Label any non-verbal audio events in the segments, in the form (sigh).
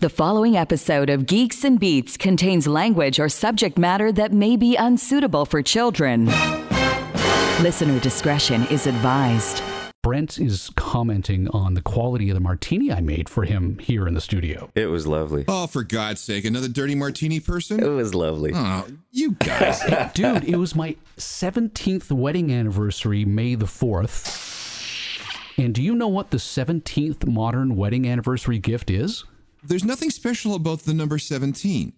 The following episode of Geeks and Beats contains language or subject matter that may be unsuitable for children. Listener discretion is advised. Brent is commenting on the quality of the martini I made for him here in the studio. It was lovely. Oh, for God's sake, another dirty martini person? It was lovely. Oh, you guys. (laughs) Dude, it was my 17th wedding anniversary, May the 4th. And do you know what the 17th modern wedding anniversary gift is? There's nothing special about the number 17.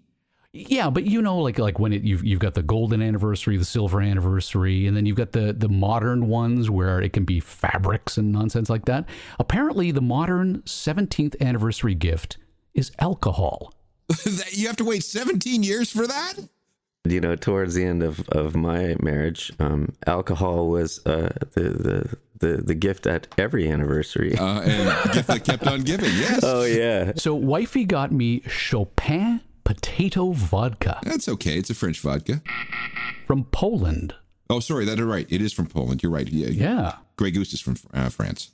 Yeah, but you know, like like when it you've you've got the golden anniversary, the silver anniversary, and then you've got the the modern ones where it can be fabrics and nonsense like that. Apparently, the modern 17th anniversary gift is alcohol. (laughs) you have to wait 17 years for that? You know, towards the end of, of my marriage, um, alcohol was uh, the, the the the gift at every anniversary. Uh, and gift that kept on giving, yes. oh yeah. So, wifey got me Chopin potato vodka That's okay. It's a French vodka. from Poland. Oh, sorry, that's right. It is from Poland. You're right. Yeah. Yeah. Grey Goose is from uh, France.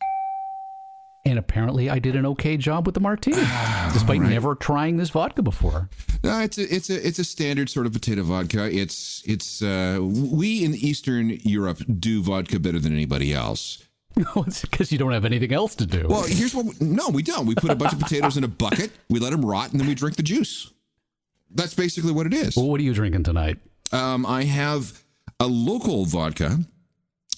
And apparently, I did an okay job with the martini, (sighs) despite never trying this vodka before. No, it's a it's a it's a standard sort of potato vodka. It's it's uh, we in Eastern Europe do vodka better than anybody else. (laughs) it's because you don't have anything else to do. Well, here's what. We, no, we don't. We put a bunch of potatoes in a bucket. We let them rot, and then we drink the juice. That's basically what it is. Well, what are you drinking tonight? Um, I have a local vodka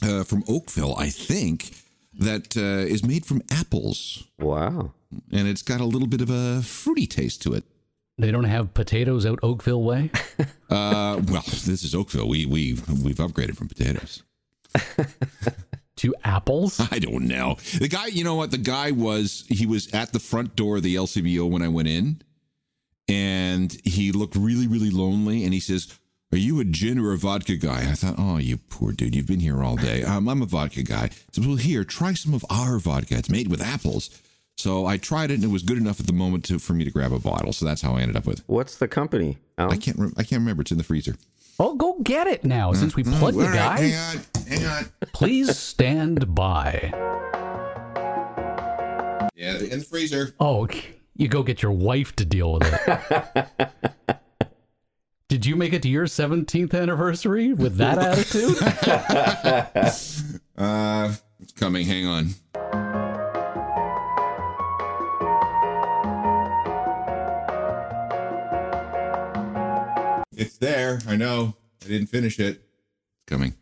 uh, from Oakville, I think, that uh, is made from apples, Wow. and it's got a little bit of a fruity taste to it. They don't have potatoes out Oakville way. (laughs) Uh, well, this is Oakville. We we we've upgraded from potatoes. (laughs) to apples. (laughs) I don't know. The guy, you know what? The guy was he was at the front door of the LCBO when I went in, and he looked really really lonely. And he says, "Are you a gin or a vodka guy?" I thought, "Oh, you poor dude. You've been here all day. Um, I'm a vodka guy." He says, "Well, here, try some of our vodka. It's made with apples." So I tried it, and it was good enough at the moment to, for me to grab a bottle. So that's how I ended up with. What's the company? I can't. Rem- I can't remember. It's in the freezer. Oh, go get it now, since we plugged the All right, guy. hang on, hang on. Please stand by. Yeah, in the freezer. Oh, you go get your wife to deal with it. (laughs) Did you make it to your 17th anniversary with that (laughs) attitude? (laughs) Uh, it's coming. Hang on. It's there. I know. I didn't finish it. It's coming.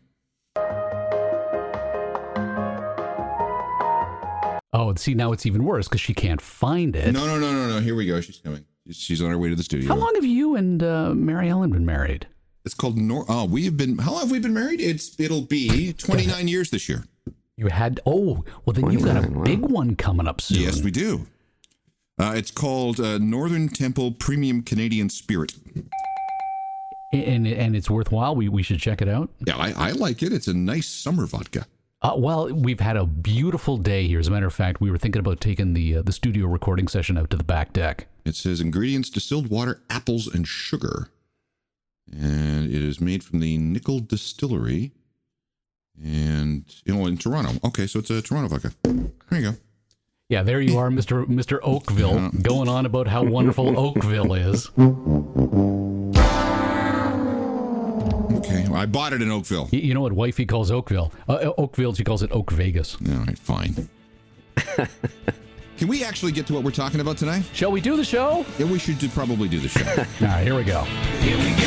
Oh, and see, now it's even worse because she can't find it. No, no, no, no, no. Here we go. She's coming. She's- She's on her way to the studio. How long have you and uh, Mary Ellen been married? It's called Nor. Oh, we have been. How long have we been married? It's. It'll be 29 years this year. You had, oh, well, then you've got a 29, wow. big one coming up soon. Yes, we do. Uh, it's called uh, Northern Temple Premium Canadian Spirit. and, and it's worthwhile. We, we should check it out. Yeah, I, I like it. It's a nice summer vodka. Uh, well, we've had a beautiful day here. As a matter of fact, we were thinking about taking the uh, the studio recording session out to the back deck. It says ingredients distilled water, apples, and sugar. And it is made from the Nickel Distillery. And, you know, in Toronto. Okay, so it's a Toronto vodka. There you go. Yeah, there you are, Mister Mister Oakville, going on about how wonderful (laughs) Oakville is. Okay, well, I bought it in Oakville. Y- You know what wifey calls Oakville? Uh, Oakville, she calls it Oak Vegas. All right, fine. (laughs) Can we actually get to what we're talking about tonight? Shall we do the show? Yeah, we should do, probably do the show. (laughs) All right, here we go. Here we go.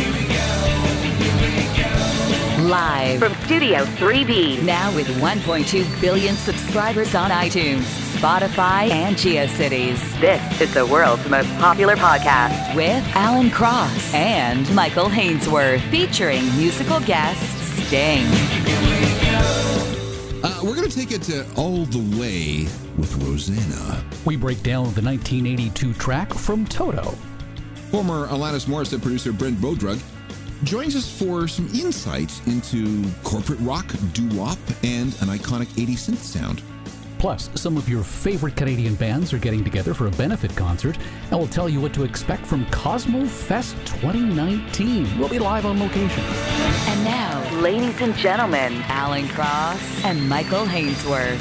Here we go. Live From Studio 3B. now with 1.2 billion subscribers on iTunes, Spotify, and GeoCities. This is the world's most popular podcast. With Alan Cross and Michael Hainsworth, featuring musical guest Sting. We're going to take it uh, all the way with Rosanna. We break down the 1982 track from Toto. Former Alanis Morissette producer Brent Bodrug joins us for some insight into corporate rock, doo-wop, and an iconic 80s synth sound. Plus, some of your favorite Canadian bands are getting together for a benefit concert, and we'll tell you what to expect from Cosmo Fest 2019. We'll be live on location. And now, Ladies and gentlemen, Alan Cross and Michael Hainsworth.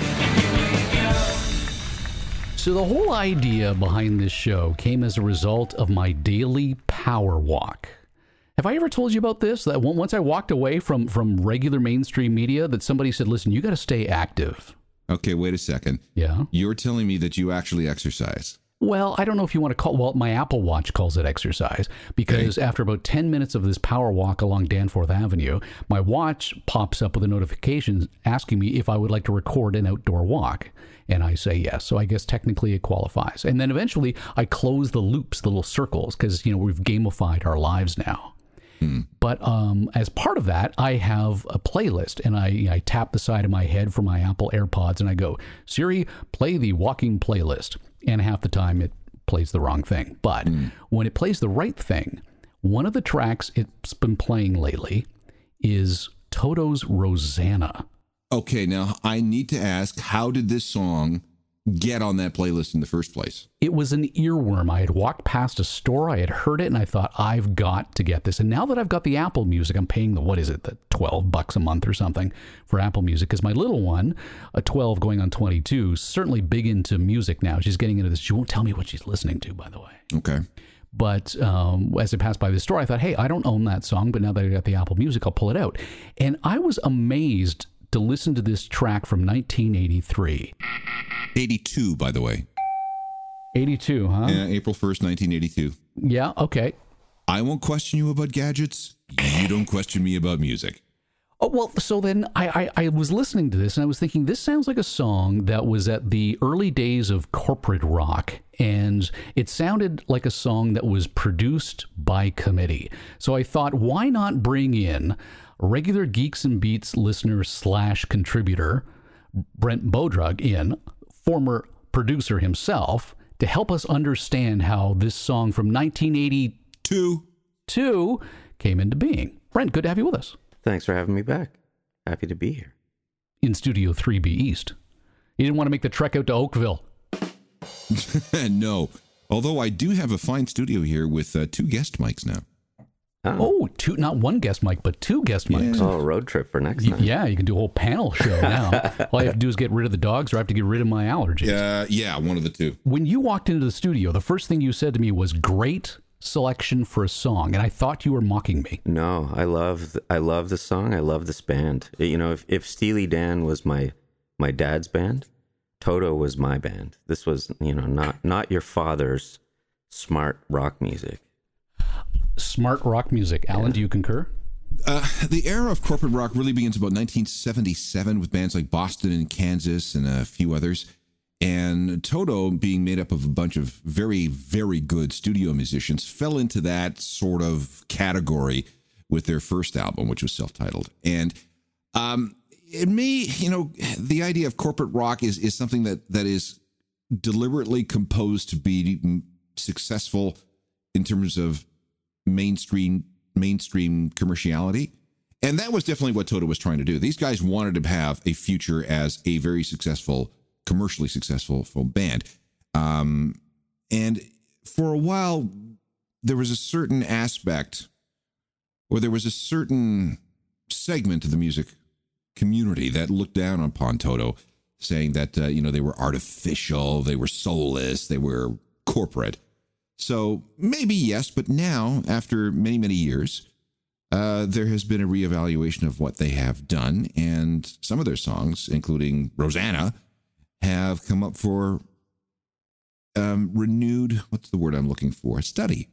So, the whole idea behind this show came as a result of my daily power walk. Have I ever told you about this? That once I walked away from, from regular mainstream media, that somebody said, listen, you got to stay active. Okay, wait a second. Yeah. You're telling me that you actually exercise. Well, I don't know if you want to call. Well, my Apple Watch calls it exercise because Okay. after about ten minutes of this power walk along Danforth Avenue, my watch pops up with a notification asking me if I would like to record an outdoor walk, and I say yes. So I guess technically it qualifies. And then eventually I close the loops, the little circles, because you know we've gamified our lives now. But um, as part of that, I have a playlist, and I, I tap the side of my head for my Apple AirPods, and I go, Siri, play the walking playlist. And half the time, it plays the wrong thing. But when it plays the right thing, one of the tracks it's been playing lately is Toto's Rosanna. Okay, now I need to ask how did this song get on that playlist in the first place? It was an earworm. I had walked past a store, I had heard it, and I thought, I've got to get this. And now that I've got the Apple Music, I'm paying the, what is it, the 12 bucks a month or something for Apple Music. Because my little one, a 12 going on 22, certainly big into music now. She's getting into this. She won't tell me what she's listening to, by the way. Okay. But um, as I passed by the store, I thought, hey, I don't own that song, but now that I got the Apple Music, I'll pull it out. And I was amazed to listen to this track from 1983. 82, by the way. 82, huh? Yeah, April 1st, 1982. yeah okay. I won't question you about gadgets. You don't question me about music. Oh, well, so then I, I, I was listening to this and I was thinking, this sounds like a song that was at the early days of corporate rock. And it sounded like a song that was produced by committee. So I thought, why not bring in regular Geeks and Beats listener slash contributor, Brent Bodrug, in, former producer himself, to help us understand how this song from 1982 Two. came into being. Brent, good to have you with us. Thanks for having me back. Happy to be here. in Studio 3B East. You didn't want to make the trek out to Oakville. (laughs) no. Although I do have a fine studio here with uh, two guest mics now. Oh, two, not one guest mic, but two guest mics. Oh, road trip for next Y- time. Yeah, you can do a whole panel show (laughs) now. All I have to do is get rid of the dogs or I have to get rid of my allergies. Uh, yeah, one of the two. When you walked into the studio, the first thing you said to me was, great selection for a song. And I thought you were mocking me. No, I love th- I love the song. I love this band. You know, if if Steely Dan was my my dad's band, Toto was my band. This was, you know, not not your father's smart rock music. Smart rock music. Alan, do you concur? Uh, the era of corporate rock really begins about 1977 with bands like Boston and Kansas and a few others. And Toto, being made up of a bunch of very, very good studio musicians, fell into that sort of category with their first album, which was self titled. And um, it may, you know, the idea of corporate rock is, is something that, that is deliberately composed to be successful in terms of mainstream mainstream commerciality. And that was definitely what Toto was trying to do. These guys wanted to have a future as a very successful, commercially successful band. Um, and for a while, there was a certain aspect, or there was a certain segment of the music community that looked down upon Toto, saying that uh, you know they were artificial, they were soulless, they were corporate. So maybe yes, but now after many many years, uh, there has been a reevaluation of what they have done, and some of their songs, including Rosanna, have come up for um, renewed. What's the word I'm looking for? Study.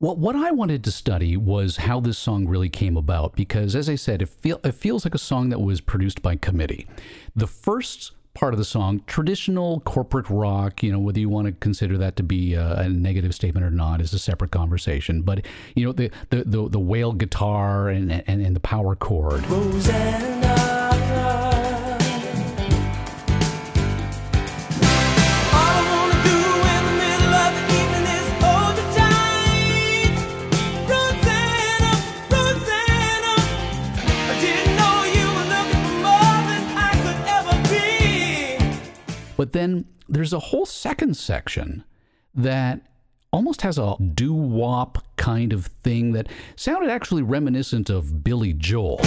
Well, what I wanted to study was how this song really came about because, as I said, it, feel, it feels like a song that was produced by committee. The first part of the song, traditional corporate rock, you know, whether you want to consider that to be a, a negative statement or not is a separate conversation. But, you know, the, the, the, the whale guitar and, and, and the power chord. But then there's a whole second section that almost has a doo wop kind of thing that sounded actually reminiscent of Billy Joel.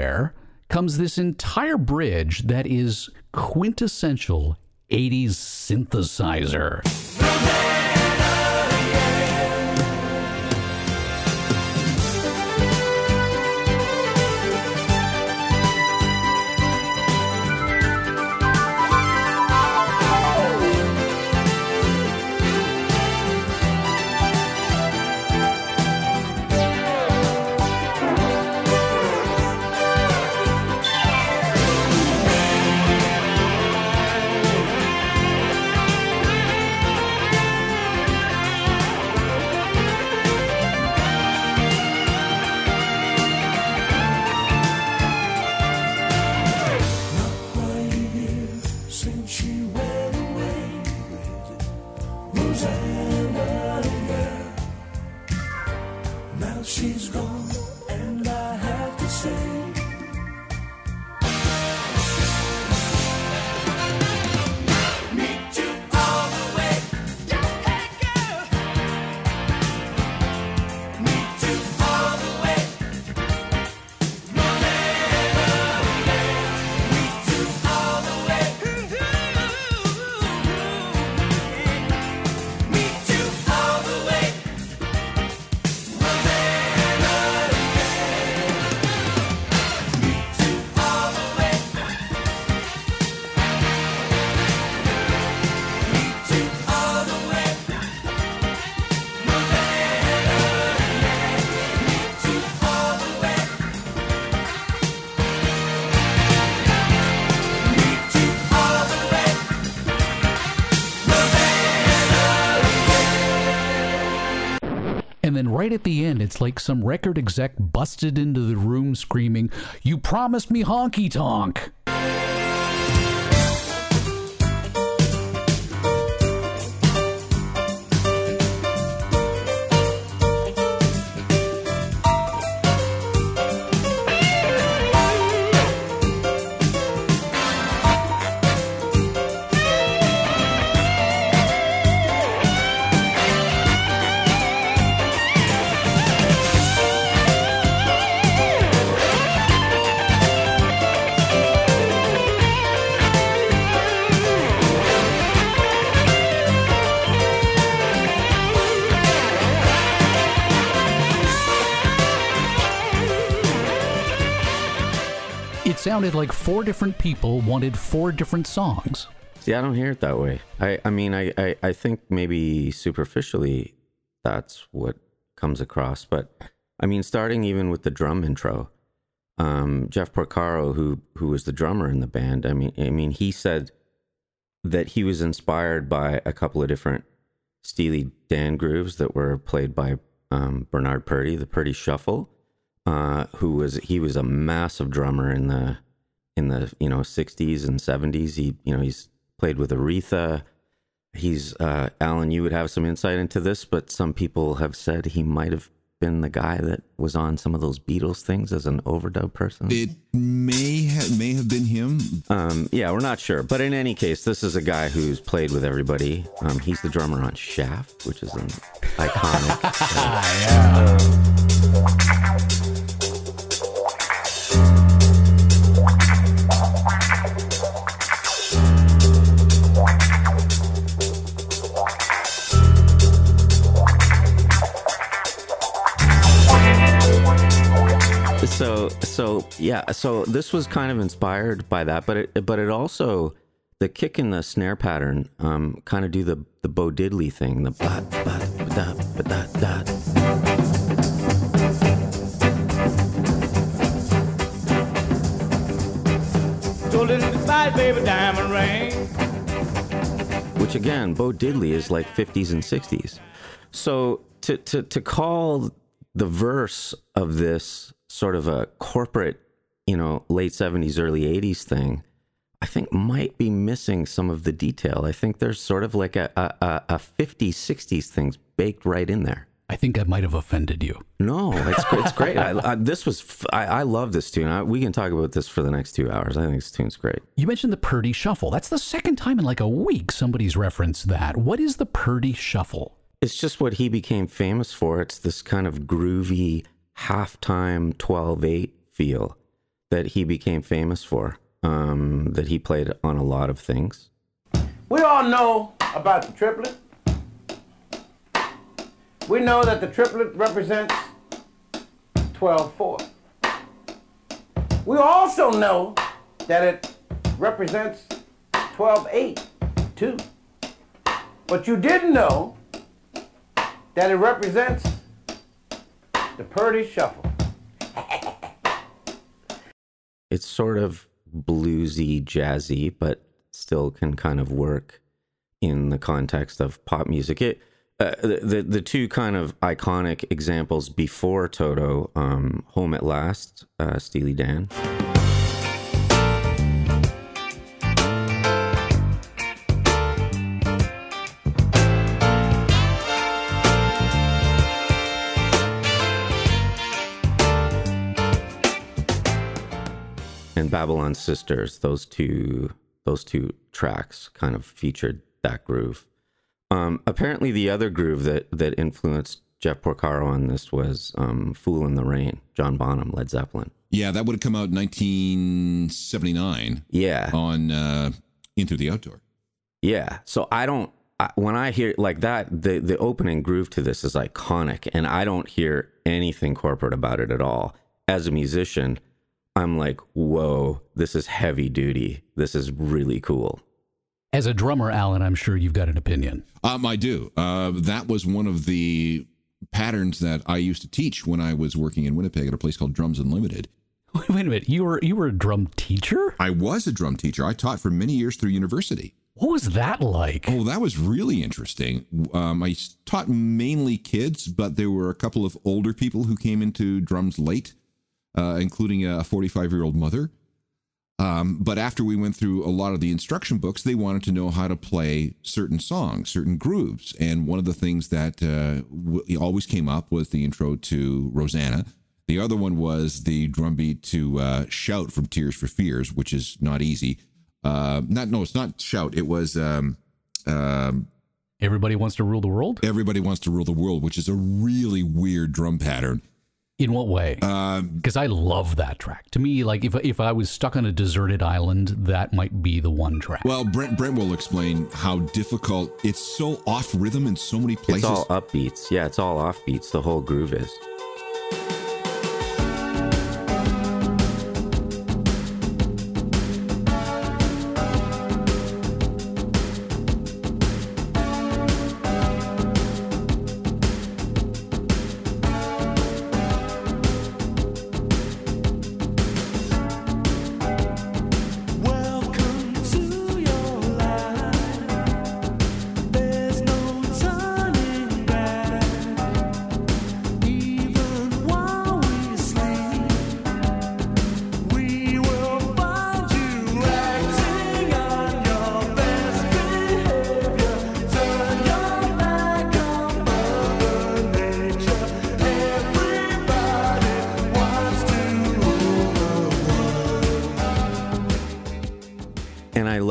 Nowhere comes this entire bridge that is quintessential 80s synthesizer. Right at the end, it's like some record exec busted into the room screaming, You promised me honky tonk. Sounded like four different people wanted four different songs. See, I don't hear it that way. I, I mean, I, I, I think maybe superficially that's what comes across. But I mean, starting even with the drum intro, um, Jeff Porcaro, who who was the drummer in the band, I mean, I mean, he said that he was inspired by a couple of different Steely Dan grooves that were played by um, Bernard Purdie, the Purdie Shuffle, uh, who was he was a massive drummer in the in the you know 60s and 70s. He you know he's played with Aretha. He's uh, Alan. You would have some insight into this, but some people have said he might have been the guy that was on some of those Beatles things as an overdub person. It may have may have been him. Um, yeah, we're not sure, but in any case, this is a guy who's played with everybody. Um, he's the drummer on Shaft, which is an iconic. (laughs) so so yeah so this was kind of inspired by that but it but it also the kick and the snare pattern um, kind of do the the Bo Diddley thing the ba ba da ba da da Told it goodbye, baby, diamond ring. which again Bo Diddley is like 50s and 60s so to to to call the verse of this sort of a corporate you know late 70s early 80s thing I think might be missing some of the detail. I think there's sort of like a, a, a- a 50s, 60s things baked right in there. I think I might have offended you. No, it's, it's great. I, I, this was, f- I, I love this tune. I, we can talk about this for the next two hours. I think this tune's great. You mentioned the Purdie Shuffle. That's the second time in like a week somebody's referenced that. What is the Purdie Shuffle? It's just what he became famous for. It's this kind of groovy halftime 12 8 feel that he became famous for. Um, that he played on a lot of things. We all know about the triplet. We know that the triplet represents 12 4. We also know that it represents 12 8 too. But you didn't know that it represents the Purdie Shuffle. (laughs) It's sort of bluesy, jazzy, but still can kind of work in the context of pop music. It uh, the the two kind of iconic examples before Toto, um, "Home at Last," uh, Steely Dan. And Babylon Sisters. Those two those two tracks kind of featured that groove. Um, apparently, the other groove that that influenced Jeff Porcaro on this was um, "Fool in the Rain," John Bonham, Led Zeppelin. Yeah, that would have come out in 1979 Yeah, on uh, In Through the Out Door. yeah. So I don't. I, when I hear like that, the the opening groove to this is iconic, and I don't hear anything corporate about it at all. As a musician, I'm like, whoa, this is heavy duty. This is really cool. As a drummer, Alan, I'm sure you've got an opinion. Um, I do. Uh, that was one of the patterns that I used to teach when I was working in Winnipeg at a place called Drums Unlimited. (laughs) Wait, wait a minute. You were you were a drum teacher? I was a drum teacher. I taught for many years through university. What was that like? Oh, that was really interesting. Um, I s- taught mainly kids, but there were a couple of older people who came into drums late, uh, including a 45 year old mother. Um, but after we went through a lot of the instruction books, they wanted to know how to play certain songs, certain grooves. And one of the things that uh, w- always came up was the intro to Rosanna. The other one was the drum beat to uh, Shout from Tears for Fears, which is not easy. Uh, not no, it's not Shout. It was um, um, Everybody wants to rule the world? Everybody Wants to Rule the World, which is a really weird drum pattern. In what way? Um, Because I love that track. To me, like if if I was stuck on a deserted island, that might be the one track. well, Brent Brent will explain how difficult it's so off rhythm in so many places. It's all upbeats. Yeah, it's all offbeats. The whole groove is.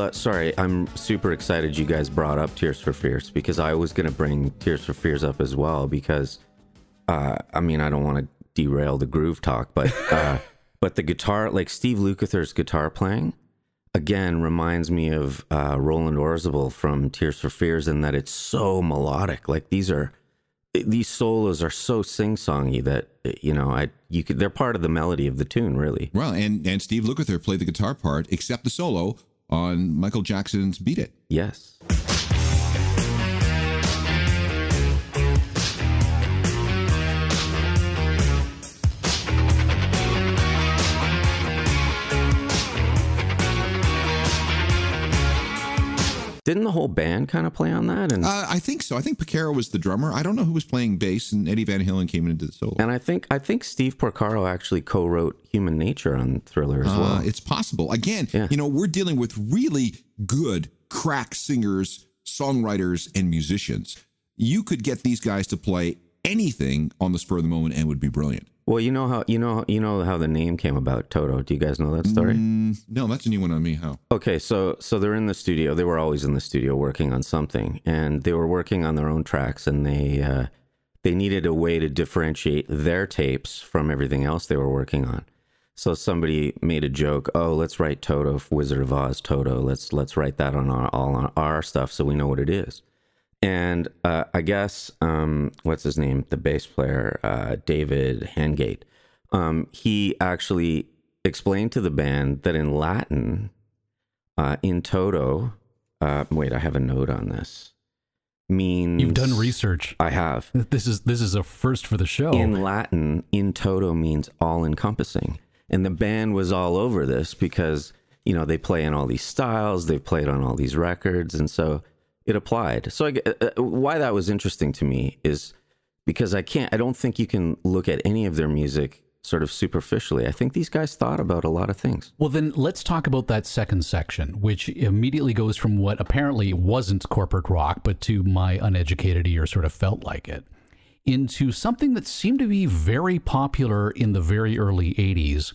And Sorry, I'm super excited you guys brought up Tears for Fears because I was gonna bring Tears for Fears up as well because, uh, I mean, I don't want to derail the groove talk, but (laughs) uh, but the guitar, like Steve Lukather's guitar playing, again reminds me of uh, Roland Orzabal from Tears for Fears in that it's so melodic. Like these are these solos are so sing-songy that you know I you could they're part of the melody of the tune really. Well, and and Steve Lukather played the guitar part, except the solo on Michael Jackson's "Beat It." Yes. Didn't the whole band kind of play on that? And Uh, I think so. I think Porcaro was the drummer. I don't know who was playing bass, and Eddie Van Halen came into the solo. and I think I think Steve Porcaro actually co-wrote Human Nature on Thriller as Uh, well. it's possible. Again, Yeah. you know, we're dealing with really good crack singers, songwriters, and musicians. You could get these guys to play anything on the spur of the moment and would be brilliant. Well, you know how you know you know how the name came about Toto. Do you guys know that story? Mm, no, that's a new one on me. How? Okay, so so they're in the studio. They were always in the studio working on something, and they were working on their own tracks, and they uh, they needed a way to differentiate their tapes from everything else they were working on. So somebody made a joke. Oh, let's write Toto, Wizard of Oz, Toto. Let's let's write that on our all on our stuff so we know what it is. And uh, I guess um, what's his name, the bass player, uh, David Hungate. Um, he actually explained to the band that in Latin, uh, in Toto. Uh, wait, I have a note on this. Means You've done research. I have. This is this is a first for the show. In Latin, in toto means all encompassing. And the band was all over this because, you know, they play in all these styles, they've played on all these records. And so it applied. So I, uh, uh, why that was interesting to me is because I can't, I don't think you can look at any of their music sort of superficially. I think these guys thought about a lot of things. Well, then let's talk about that second section, which immediately goes from what apparently wasn't corporate rock, but to my uneducated ear sort of felt like it, into something that seemed to be very popular in the very early 80s.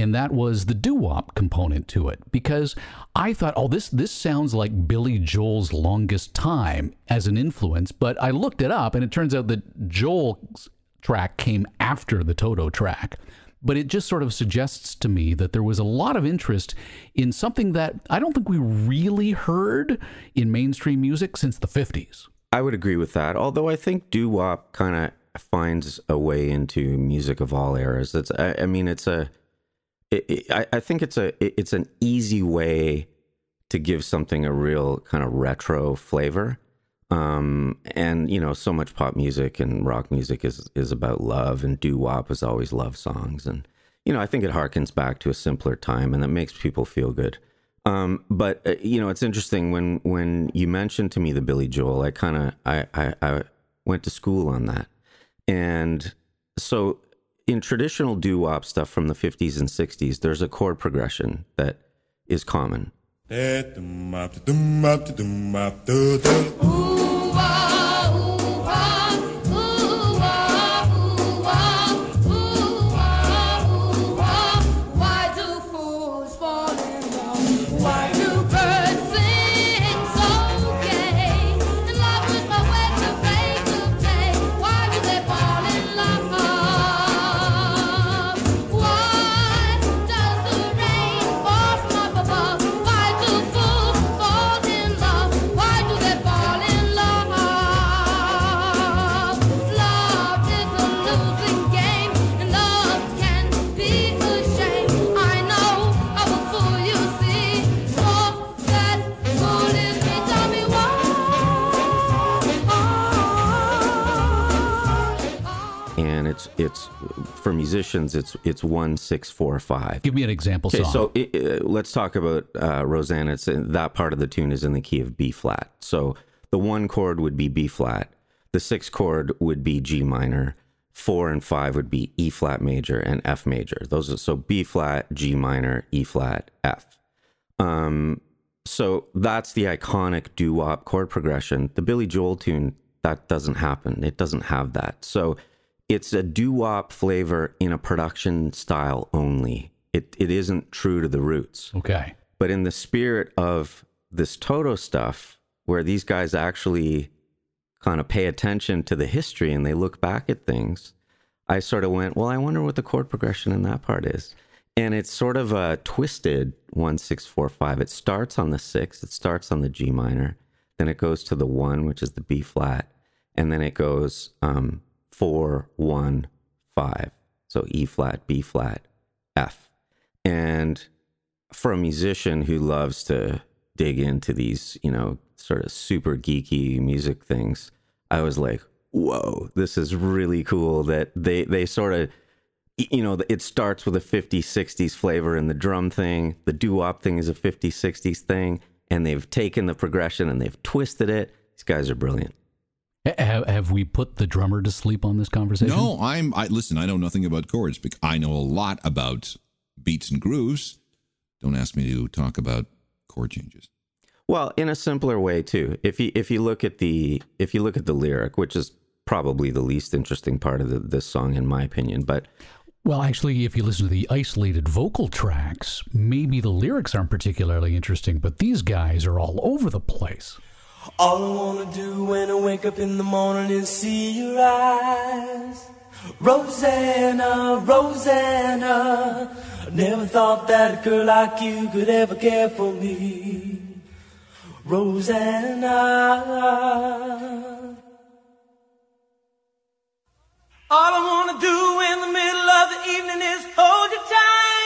And that was the doo wop component to it, because I thought, oh, this this sounds like Billy Joel's longest time as an influence. But I looked it up, and it turns out that Joel's track came after the Toto track but it just sort of suggests to me that there was a lot of interest in something that I don't think we really heard in mainstream music since the 50s. I would agree with that. Although I think doo wop kind of finds a way into music of all eras. It's, I, I mean, it's a, it, it, I, I think it's a, it- it's an easy way to give something a real kind of retro flavor. Um, and you know, so much pop music and rock music is is about love, and doo wop is always love songs, and you know, I think it harkens back to a simpler time, and that makes people feel good. Um, but uh, you know, it's interesting when when you mentioned to me the Billy Joel, I kind of I, I I went to school on that, and so in traditional doo wop stuff from the 50s and 60s, there's a chord progression that is common. Why it's for musicians, it's it's one six four five. Give me an example Okay, song. so i i let's talk about uh, Rosanna. It's that part of the tune is in the key of B flat. So the one chord would be B flat. The sixth chord would be G minor. Four and five would be E flat major and F major. Those are so B flat, G minor, E flat, F. Um, so that's the iconic doo wop chord progression. The Billy Joel tune that doesn't happen. It doesn't have that. So it's a doo wop flavor in a production style only. It it isn't true to the roots. okay. But in the spirit of this Toto stuff, where these guys actually kind of pay attention to the history and they look back at things, I sort of went, well, I wonder what the chord progression in that part is. And it's sort of a twisted one, six, four, five. It starts on the six, it starts on the G minor, then it goes to the one, which is the B flat, and then it goes um, four, one, five. So E flat, B flat, F. And for a musician who loves to dig into these, you know, sort of super geeky music things, I was like, whoa, this is really cool that they, they sort of, you know, it starts with a 50s, 60s flavor in the drum thing. The doo wop thing is a 50s, 60s thing. And they've taken the progression and they've twisted it. These guys are brilliant. Have, have we put the drummer to sleep on this conversation? No, I'm. I listen. I know nothing about chords, but I know a lot about beats and grooves. Don't ask me to talk about chord changes. Well, in a simpler way too. If you if you look at the if you look at the lyric, which is probably the least interesting part of the, this song in my opinion, but Well, actually, if you listen to the isolated vocal tracks, maybe the lyrics aren't particularly interesting, but these guys are all over the place. All I wanna do when I wake up in the morning is see your eyes. Rosanna, Rosanna, never thought that a girl like you could ever care for me. Rosanna. All I wanna do in the middle of the evening is hold you tight.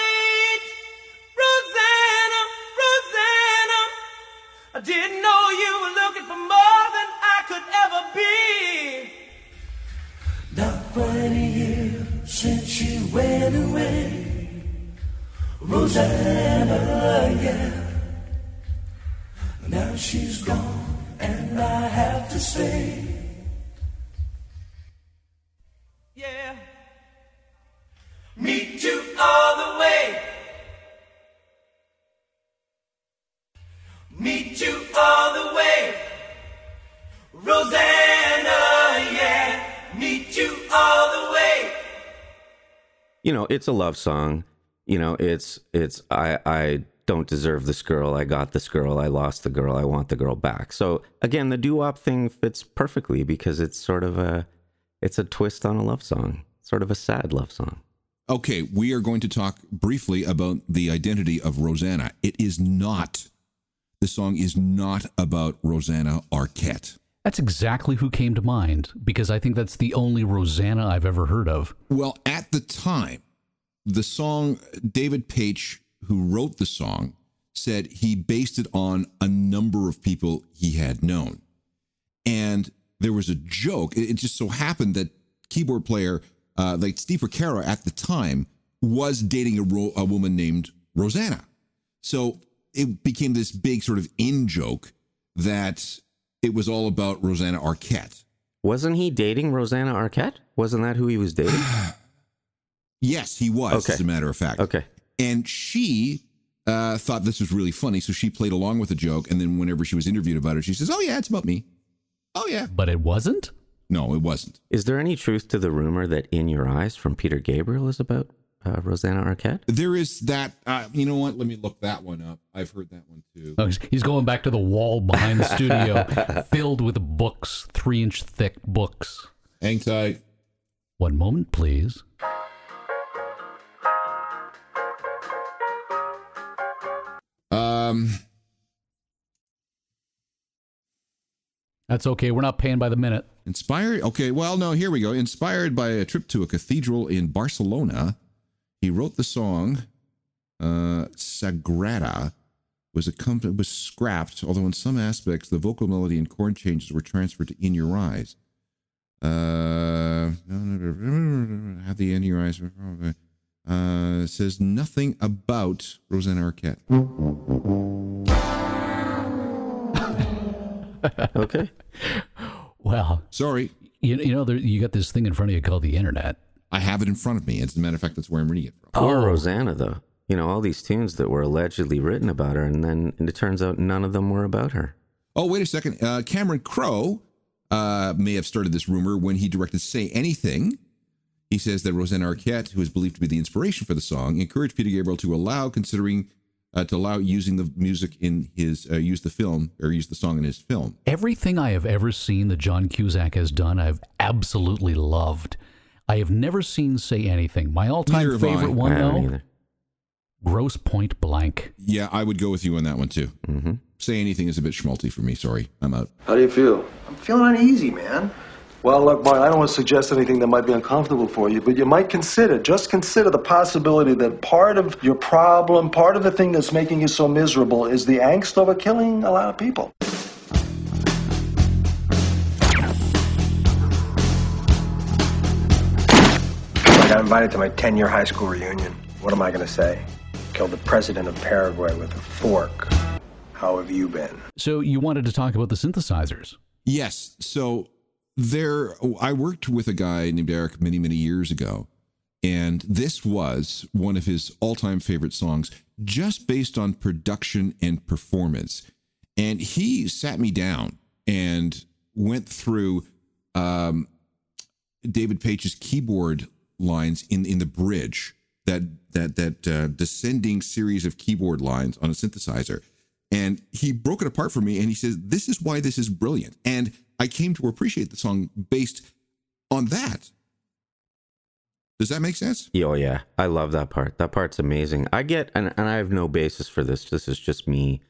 I didn't know you were looking for more than I could ever be. Now twenty years since you went away, Rosanna, yeah. Now she's gone, and I have to say, you know it's a love song. You know it's it's i i don't deserve this girl. I got this girl. I lost the girl. I want the girl back. So again the doo-wop thing fits perfectly because it's sort of a it's a twist on a love song sort of a sad love song. Okay, we are going to talk briefly about the identity of Rosanna. It is not, the song is not about Rosanna Arquette. That's exactly who came to mind because I think that's the only Rosanna I've ever heard of. Well, at the time, the song, David Paich, who wrote the song, said he based it on a number of people he had known. And there was a joke. It just so happened that keyboard player, uh, like Steve Porcaro at the time, was dating a, ro- a woman named Rosanna. So it became this big sort of in joke that it was all about Rosanna Arquette. wasn't he dating rosanna arquette wasn't that who he was dating (sighs) Yes, he was, Okay. as a matter of fact. okay And she uh, thought this was really funny, so she played along with the joke. And then whenever she was interviewed about it, she says, "Oh yeah, it's about me." Oh yeah. But it wasn't? No, it wasn't. is there any truth to the rumor that in your eyes from peter gabriel is about uh, rosanna arquette There is that. Uh, you know what? Let me look that one up. I've heard that one too. Oh, he's- he's going back to the wall behind the studio (laughs) filled with books, three inch thick books. Hang tight. One moment, please. Um, That's okay. We're not paying by the minute. inspired. Okay, well, no. Here we go. Inspired by a trip to a cathedral in Barcelona, he wrote the song uh, "Sagrada." Was accompanied was scrapped, although in some aspects the vocal melody and chord changes were transferred to "In Your Eyes." Uh, have the "In Your Eyes" uh, says nothing about Rosanna Arquette. okay Well, Sorry, you, you know, there, you got this thing in front of you called the internet. I have it in front of me. As a matter of fact, that's where I'm reading it from. poor Oh. rosanna though you know all these tunes that were allegedly written about her and then and it turns out none of them were about her Oh, wait a second. Uh, Cameron Crowe uh, may have started this rumor when he directed Say Anything. He says that Rosanna Arquette, who is believed to be the inspiration for the song, encouraged Peter Gabriel to allow considering uh, to allow using the music in his uh, use the film or use the song in his film. Everything I have ever seen that John Cusack has done, I've absolutely loved. I have never seen Say Anything. My all time have favorite one, though, either. Grosse Pointe Blank. Yeah, I would go with you on that one too. Mm-hmm. Say Anything is a bit schmaltzy for me. Sorry, I'm out. How do you feel? I'm feeling uneasy, man. Well, look, Bart, I don't want to suggest anything that might be uncomfortable for you, but you might consider, just consider the possibility that part of your problem, part of the thing that's making you so miserable is the angst over killing a lot of people. Invited to my 10 year high school reunion. What am I going to say? Killed the president of Paraguay with a fork. How have you been? So you wanted to talk about the synthesizers. Yes. So there, I worked with a guy named Eric many, many years ago, and this was one of his all-time favorite songs, just based on production and performance. And he sat me down and went through um, David Paich's keyboard lines in in the bridge that that that uh, descending series of keyboard lines on a synthesizer and he broke it apart for me and he says this is why this is brilliant and i came to appreciate the song based on that Does that make sense? Oh yeah, I love that part. That part's amazing. I get, and, and I have no basis for this. This is just me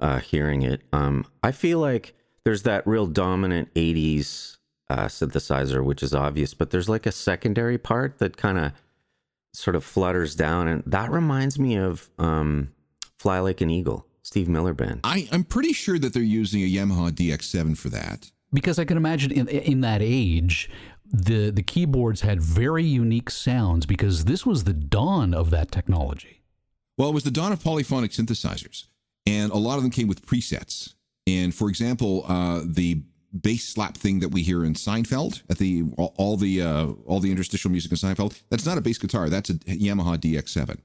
uh, hearing it. Um, I feel like there's that real dominant '80s uh, synthesizer, which is obvious, but there's like a secondary part that kind of sort of flutters down, and that reminds me of um, "Fly Like an Eagle," Steve Miller Band. I, I'm pretty sure that they're using a Yamaha DX7 for that. because I can imagine in in that age, the the keyboards had very unique sounds because this was the dawn of that technology. Well, it was the dawn of polyphonic synthesizers, and a lot of them came with presets. And for example, uh, the bass slap thing that we hear in Seinfeld at the all, all the uh, all the interstitial music in Seinfeld, that's not a bass guitar. That's a Yamaha DX7.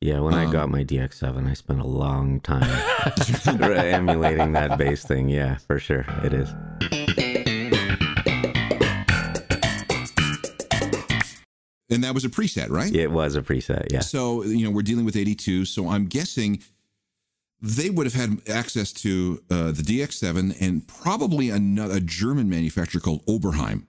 Yeah, when I Um, got my DX7, I spent a long time (laughs) emulating that bass thing. Yeah, for sure, it is. And that was a preset, right? It was a preset. Yeah. So, you know, we're dealing with 82. So I'm guessing they would have had access to uh, the DX7 and probably another a German manufacturer called Oberheim,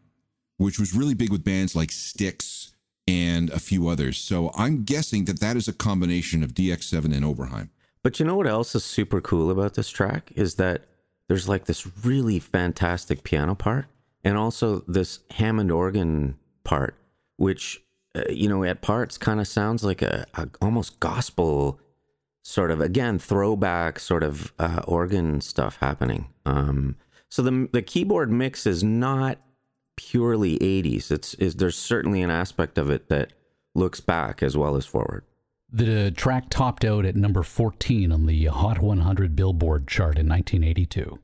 which was really big with bands like Styx and a few others. So I'm guessing that that is a combination of DX7 and Oberheim. But you know what else is super cool about this track is that there's like this really fantastic piano part and also this Hammond organ part, which uh, you know at parts kind of sounds like a, a almost gospel sort of again throwback sort of uh, organ stuff happening. Um, so the the keyboard mix is not purely 80s. It's is there's certainly an aspect of it that looks back as well as forward. The track topped out at number 14 on the Hot 100 Billboard chart in 1982.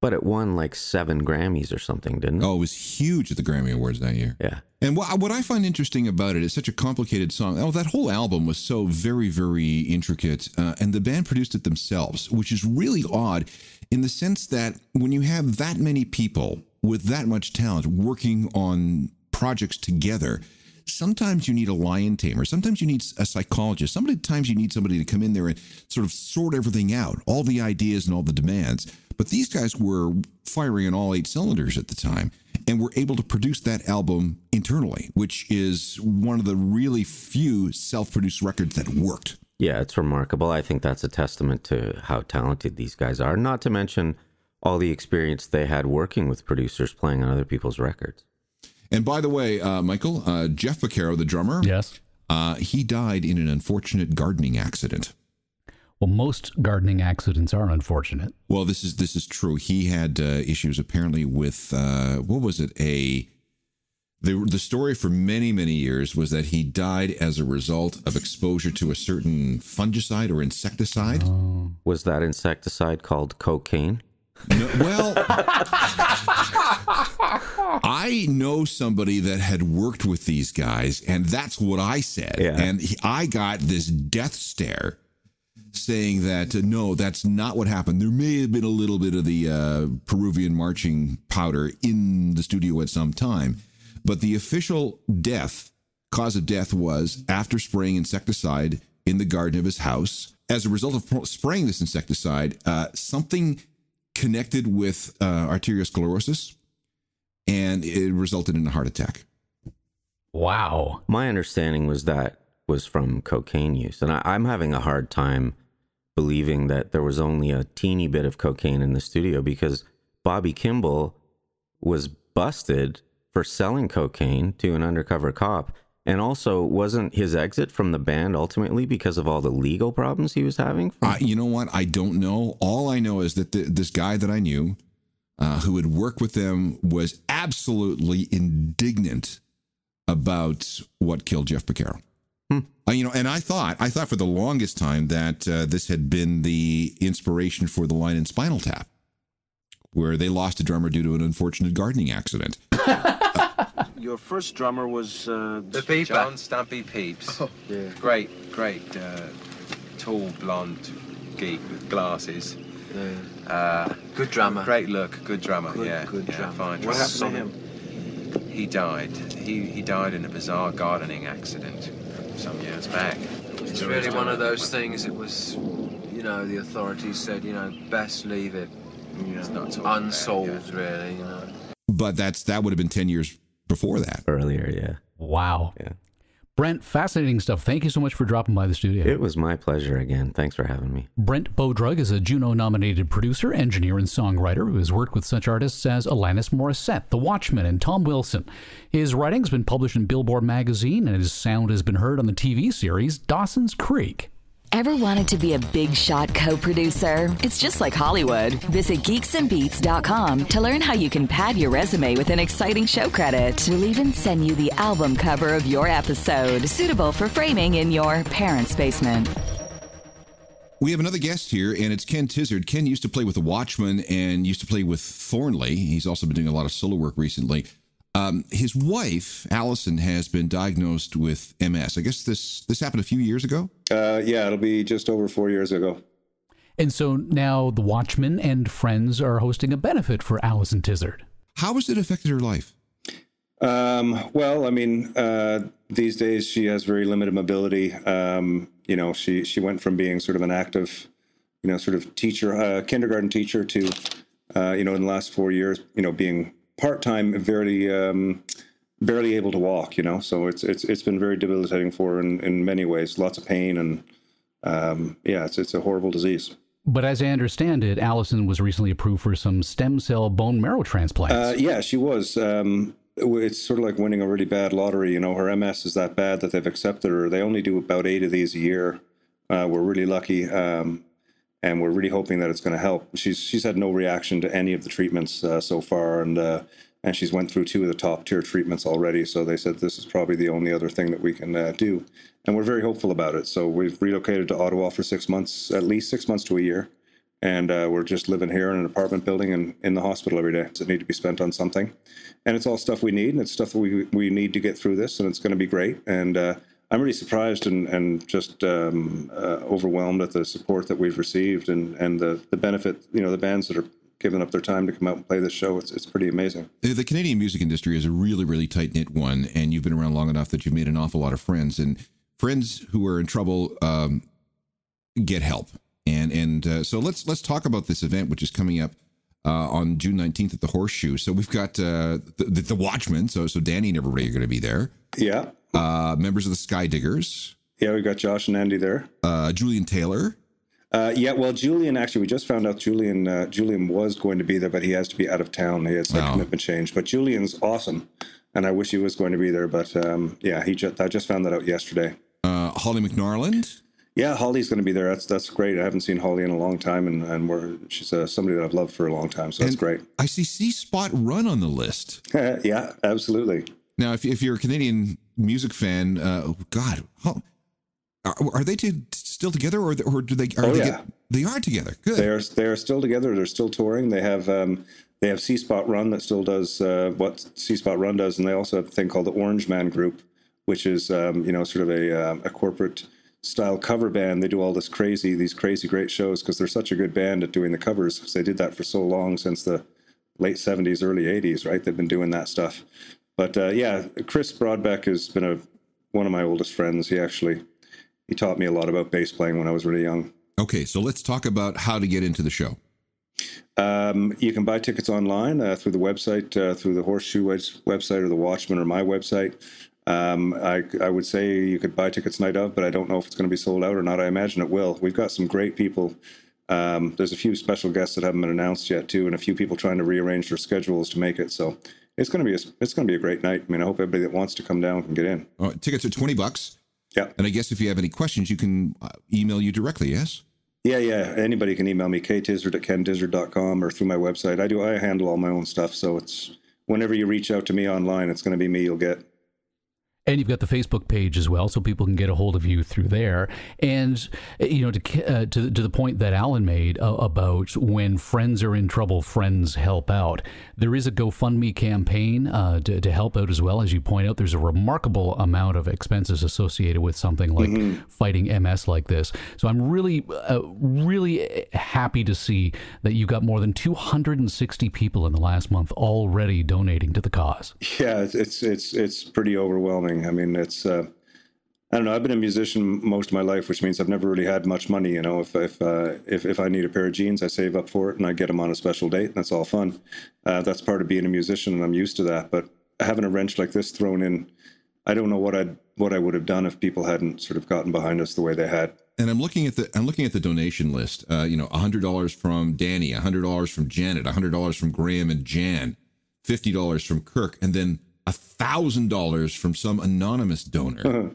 But it won like seven Grammys or something, didn't it? Oh, it was huge at the Grammy Awards that year. Yeah. And what, what I find interesting about it is such a complicated song. Oh, that whole album was so very, very intricate. Uh, and the band produced it themselves, which is really odd in the sense that when you have that many people with that much talent working on projects together, sometimes you need a lion tamer. Sometimes you need a psychologist. Sometimes you need somebody to come in there and sort of sort everything out, all the ideas and all the demands. But these guys were firing on all eight cylinders at the time and we were able to produce that album internally, which is one of the really few self produced records that worked. Yeah, it's remarkable. I think that's a testament to how talented these guys are, not to mention all the experience they had working with producers playing on other people's records. And by the way, uh, Michael, uh, Jeff Porcaro, the drummer, Yes. uh, he died in an unfortunate gardening accident. Well, most gardening accidents are unfortunate. Well, this is this is true. He had uh, issues apparently with uh, what was it? A the the story for many many years was that he died as a result of exposure to a certain fungicide or insecticide. Was that insecticide called cocaine? No, well, I know somebody that had worked with these guys, and that's what I said. Yeah. And he, I got this death stare saying that uh, no, that's not what happened. There may have been a little bit of the uh, Peruvian marching powder in the studio at some time, but the official death cause of death was after spraying insecticide in the garden of his house. As a result of spraying this insecticide, uh, something connected with uh, arteriosclerosis, and it resulted in a heart attack. Wow. My understanding was that was from cocaine use, and I, I'm having a hard time believing that there was only a teeny bit of cocaine in the studio because Bobby Kimball was busted for selling cocaine to an undercover cop. And also, wasn't his exit from the band ultimately because of all the legal problems he was having? Uh, you know what? I don't know. All I know is that the, this guy that I knew, uh, who had worked with them, was absolutely indignant about what killed Jeff Porcaro. Uh, you know, and I thought, I thought for the longest time that uh, this had been the inspiration for the line in Spinal Tap, where they lost a drummer due to an unfortunate gardening accident. (laughs) Your first drummer was uh, The Beeper. John Stumpy Pepys. yeah. Great, great, uh, tall, blonde geek with glasses. Uh, Good drummer. great look, good drummer. Good- yeah, good yeah, drummer. fine What happened to him? He died. He he died in a bizarre gardening accident some years back. It's really one of those things. It was, you know, the authorities said, you know, best leave it It's not talked about, unsolved, really. You know. But that's that would have been ten years before that. Earlier, yeah. Wow. Yeah. Brent, fascinating stuff. Thank you so much for dropping by the studio. It was my pleasure again. Thanks for having me. Brent Bodrug is a Juno nominated producer, engineer, and songwriter who has worked with such artists as Alanis Morissette, The Watchmen, and Tom Wilson. His writing has been published in Billboard magazine, and his sound has been heard on the TV series Dawson's Creek. Ever wanted to be a big shot co producer? It's just like Hollywood. Visit geeksandbeats.com to learn how you can pad your resume with an exciting show credit. We'll even send you the album cover of your episode, suitable for framing in your parents' basement. We have another guest here, and it's Ken Tizzard. Ken used to play with the Watchmen and used to play with Thornley. He's also been doing a lot of solo work recently. Um, his wife, Allison, has been diagnosed with MS. I guess this this happened a few years ago. Uh, yeah, it'll be just over four years ago. And so now the Watchmen and friends are hosting a benefit for Allison Tizzard. How has it affected her life? Um, well, I mean, uh, these days she has very limited mobility. Um, you know, she she went from being sort of an active, you know, sort of teacher, uh, kindergarten teacher, to, uh, you know, in the last four years, you know, being part time, barely um, barely able to walk. You know, so it's it's it's been very debilitating for her in, in many ways. Lots of pain and um, yeah, it's it's a horrible disease. But as I understand it, Allison was recently approved for some stem cell bone marrow transplants. Uh, yeah, she was. Um, it's sort of like winning a really bad lottery. You know, her MS is that bad that they've accepted her. They only do about eight of these a year. Uh, we're really lucky, um, and we're really hoping that it's going to help. She's she's had no reaction to any of the treatments uh, so far, and uh, and she's went through two of the top tier treatments already. So they said this is probably the only other thing that we can uh, do, and we're very hopeful about it. So we've relocated to Ottawa for six months, at least six months to a year and uh, we're just living here in an apartment building and in the hospital every day. Does it need to be spent on something? And it's all stuff we need, and it's stuff that we we need to get through this, and it's going to be great. And uh, I'm really surprised and and just um, uh, overwhelmed at the support that we've received and and the the benefit. You know, the bands that are giving up their time to come out and play this show. It's it's pretty amazing. The the Canadian music industry is a really, really tight knit one, and you've been around long enough that you've made an awful lot of friends. And friends who are in trouble um, get help. And and uh, so let's let's talk about this event, which is coming up uh, on June nineteenth at the Horseshoe. So we've got uh, the, the the Watchmen. So so Danny and everybody are going to be there. Yeah. Uh, members of the Skydiggers. Yeah, we got Josh and Andy there. Uh, Julian Taylor. Uh, yeah, well, Julian actually, we just found out Julian uh, Julian was going to be there, but he has to be out of town. He has a Wow. commitment change. But Julian's awesome, and I wish he was going to be there. But um, yeah, he just I just found that out yesterday. Uh, Holly McNarland. Yeah, Holly's going to be there. That's that's great. I haven't seen Holly in a long time, and and we're she's uh, somebody that I've loved for a long time. So that's great. I see C Spot Run on the list. (laughs) yeah, absolutely. Now, if if you're a Canadian music fan, uh, God, how, are, are they two still together, or or do they? Are Oh, they yeah. get- they are together. Good. They are they are still together. They're still touring. They have um, they have C Spot Run that still does uh, what C Spot Run does, and they also have a thing called the Orange Man Group, which is um, you know sort of a um, a corporate style cover band. They do all this crazy these crazy great shows because they're such a good band at doing the covers. 'cause they did that for so long since the late '70s, early '80s, right? They've been doing that stuff. But uh, yeah, Chris Broadbeck has been a one of my oldest friends. He actually he taught me a lot about bass playing when I was really young. Okay, so let's talk about how to get into the show. Um, you can buy tickets online uh, through the website, uh, through the Horseshoe web- website or the Watchmen or my website. Um, I, I would say you could buy tickets night of, but I don't know if it's going to be sold out or not. I imagine it will. We've got some great people. Um, there's a few special guests that haven't been announced yet too, and a few people trying to rearrange their schedules to make it. So it's going to be a, it's going to be a great night. I mean, I hope everybody that wants to come down can get in. Uh, tickets are twenty bucks. Yeah. And I guess if you have any questions, you can uh, email you directly. Yes. Yeah, yeah. Anybody can email me, ktizzard at kentizzard.com or through my website. I do, I handle all my own stuff. So it's whenever you reach out to me online, it's going to be me you'll get. And you've got the Facebook page as well, so people can get a hold of you through there. And uh, you know, to uh, to, to the point that Alan made uh, about when friends are in trouble, friends help out. There is a GoFundMe campaign uh, to, to help out as well. As you point out, there's a remarkable amount of expenses associated with something like Mm-hmm. fighting MS like this. So I'm really, uh, really happy to see that you've got more than 260 people in the last month already donating to the cause. Yeah, it's it's, it's pretty overwhelming. I mean, it's uh, I don't know. I've been a musician most of my life, which means I've never really had much money. You know, if if uh, if, if I need a pair of jeans, I save up for it and I get them on a special date, and that's all fun. Uh, that's part of being a musician, and I'm used to that. But having a wrench like this thrown in, I don't know what I would what I would have done if people hadn't sort of gotten behind us the way they had. And I'm looking at the I'm looking at the donation list. Uh, you know, hundred dollars from Danny, hundred dollars from Janet, hundred dollars from Graham and Jan, fifty dollars from Kirk, and then thousand dollars from some anonymous donor.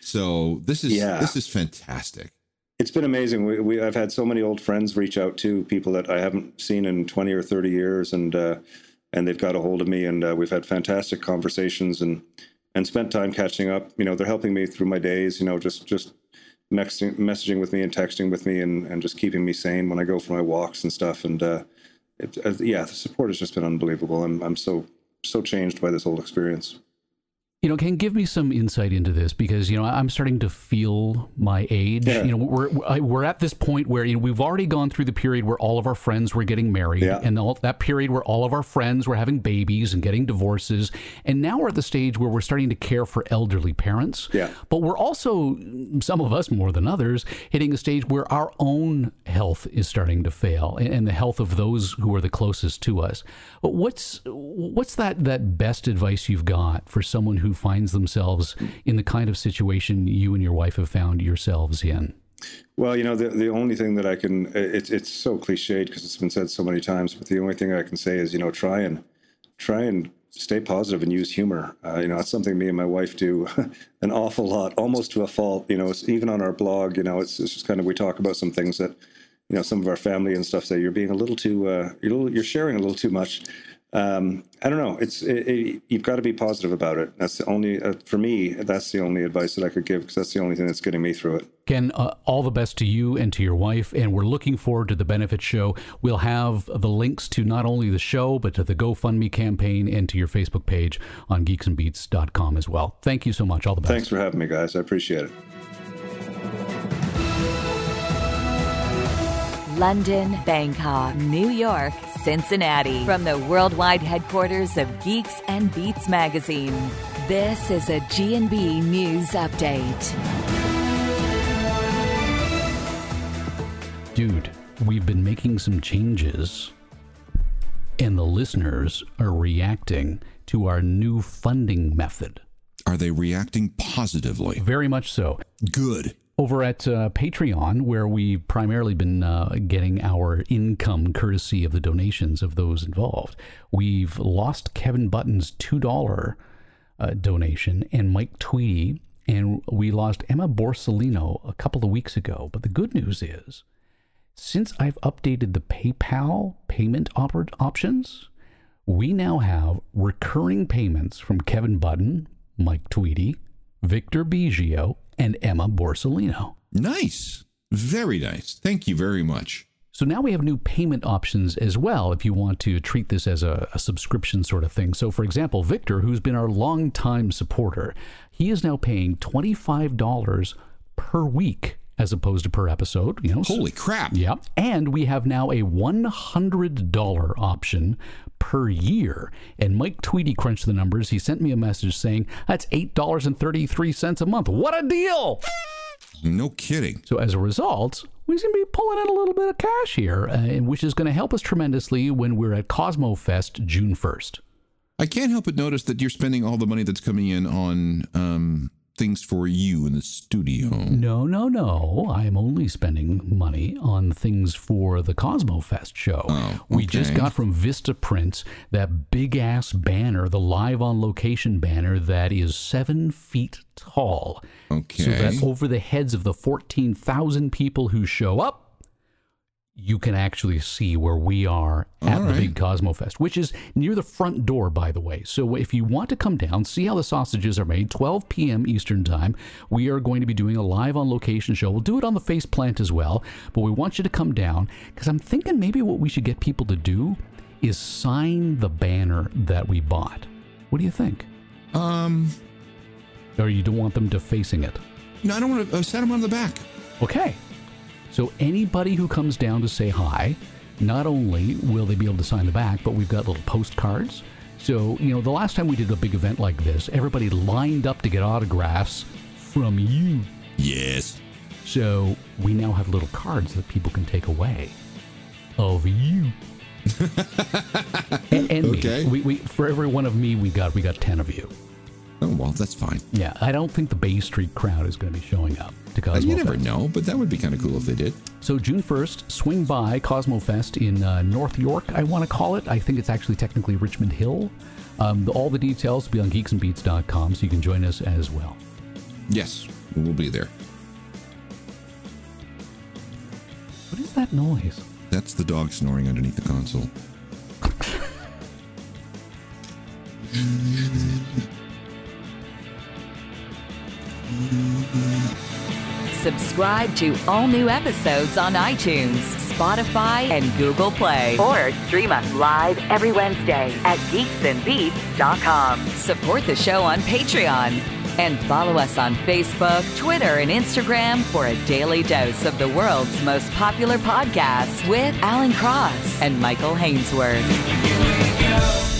so this is Yeah. this is fantastic. It's been amazing. We, we I've had so many old friends reach out to people that I haven't seen in twenty or thirty years, and uh, and they've got a hold of me, and uh, we've had fantastic conversations and and spent time catching up. You know, they're helping me through my days. You know, just just messaging, messaging with me and texting with me, and and just keeping me sane when I go for my walks and stuff. And uh, it, uh, yeah, the support has just been unbelievable. I'm I'm so so changed by this whole experience. You know, can give me some insight into this because you know I'm starting to feel my age. Yeah. You know, we're we're at this point where you know we've already gone through the period where all of our friends were getting married, Yeah. and all, that period where all of our friends were having babies and getting divorces, and now we're at the stage where we're starting to care for elderly parents. Yeah. But we're also some of us more than others hitting a stage where our own health is starting to fail, and, and the health of those who are the closest to us. But what's what's that that best advice you've got for someone who finds themselves in the kind of situation you and your wife have found yourselves in? Well, you know, the the only thing that I can it's it's so cliched because it's been said so many times, but the only thing I can say is, you know, try and try and stay positive and use humor. Uh, you know, it's something me and my wife do (laughs) an awful lot, almost to a fault. You know, it's even on our blog. You know, it's, it's just kind of we talk about some things that you know some of our family and stuff say you're being a little too uh, you're little, you're sharing a little too much. Um, I don't know. It's it, it, you've got to be positive about it. That's the only uh, for me. That's the only advice that I could give because that's the only thing that's getting me through it. Ken, uh, all the best to you and to your wife, and we're looking forward to the benefit show. We'll have the links to not only the show, but to the GoFundMe campaign and to your Facebook page on geeksandbeats.com as well. Thank you so much. All the best. Thanks for having me, guys. I appreciate it. London, Bangkok, New York, Cincinnati. From the worldwide headquarters of Geeks and Beats magazine. This is a G&B News Update. Dude, we've been making some changes, and the listeners are reacting to our new funding method. Are they reacting positively? Very much so. Good. Over at uh, Patreon, where we've primarily been uh, getting our income courtesy of the donations of those involved, we've lost Kevin Button's $2 uh, donation and Mike Tweedy, and we lost Emma Borsellino a couple of weeks ago. But the good news is, since I've updated the PayPal payment op- options, we now have recurring payments from Kevin Button, Mike Tweedy, Victor Biggio, and Emma Borsellino. Nice. Very nice. Thank you very much. So now we have new payment options as well if you want to treat this as a, a subscription sort of thing. So, for example, Victor, who's been our longtime supporter, he is now paying $25 per week as opposed to per episode. You know, Holy crap. yeah. And we have now a $100 option per year. And Mike Tweedy crunched the numbers. He sent me a message saying that's $8.33 a month. What a deal! No kidding. So as a result, we're going to be pulling in a little bit of cash here, uh, which is going to help us tremendously when we're at Cosmo Fest June 1st. I can't help but notice that you're spending all the money that's coming in on um, things for you in the studio. No, no, no. I am only spending money on things for the Cosmo Fest show. Oh, we just got from Vistaprints that big ass banner, the live on location banner that is seven feet tall. Okay. So that over the heads of the 14,000 people who show up, you can actually see where we are at All the big Cosmo Fest, which is near the front door, by the way. So if you want to come down, see how the sausages are made, 12 p.m. Eastern Time, we are going to be doing a live on location show. We'll do it on the face plant as well, but we want you to come down because I'm thinking maybe what we should get people to do is sign the banner that we bought. What do you think? Um, Or you don't want them defacing it? no, I don't want to uh, set them on the back. Okay. So anybody who comes down to say hi, not only will they be able to sign the back, but we've got little postcards. So, you know, the last time we did a big event like this, everybody lined up to get autographs from you. Yes. So we now have little cards that people can take away of you. (laughs) and and Okay. me. We, we, for every one of me, we got we got ten of you. Oh well, that's fine. Yeah, I don't think the Bay Street crowd is going to be showing up to Cosmo you never Fest. know, but that would be kind of cool if they did. So June 1st, swing by Cosmo Fest in uh, North York, I want to call it. I think it's actually technically Richmond Hill. Um, the, all the details will be on geeksandbeats.com, so you can join us as well. Yes, we'll be there. What is that noise? That's the dog snoring underneath the console. (laughs) Subscribe to all new episodes on iTunes, Spotify, and Google Play. Or stream us live every Wednesday at geeksandbeats.com. Support the show on Patreon. And follow us on Facebook, Twitter, and Instagram for a daily dose of the world's most popular podcasts with Alan Cross and Michael Hainsworth.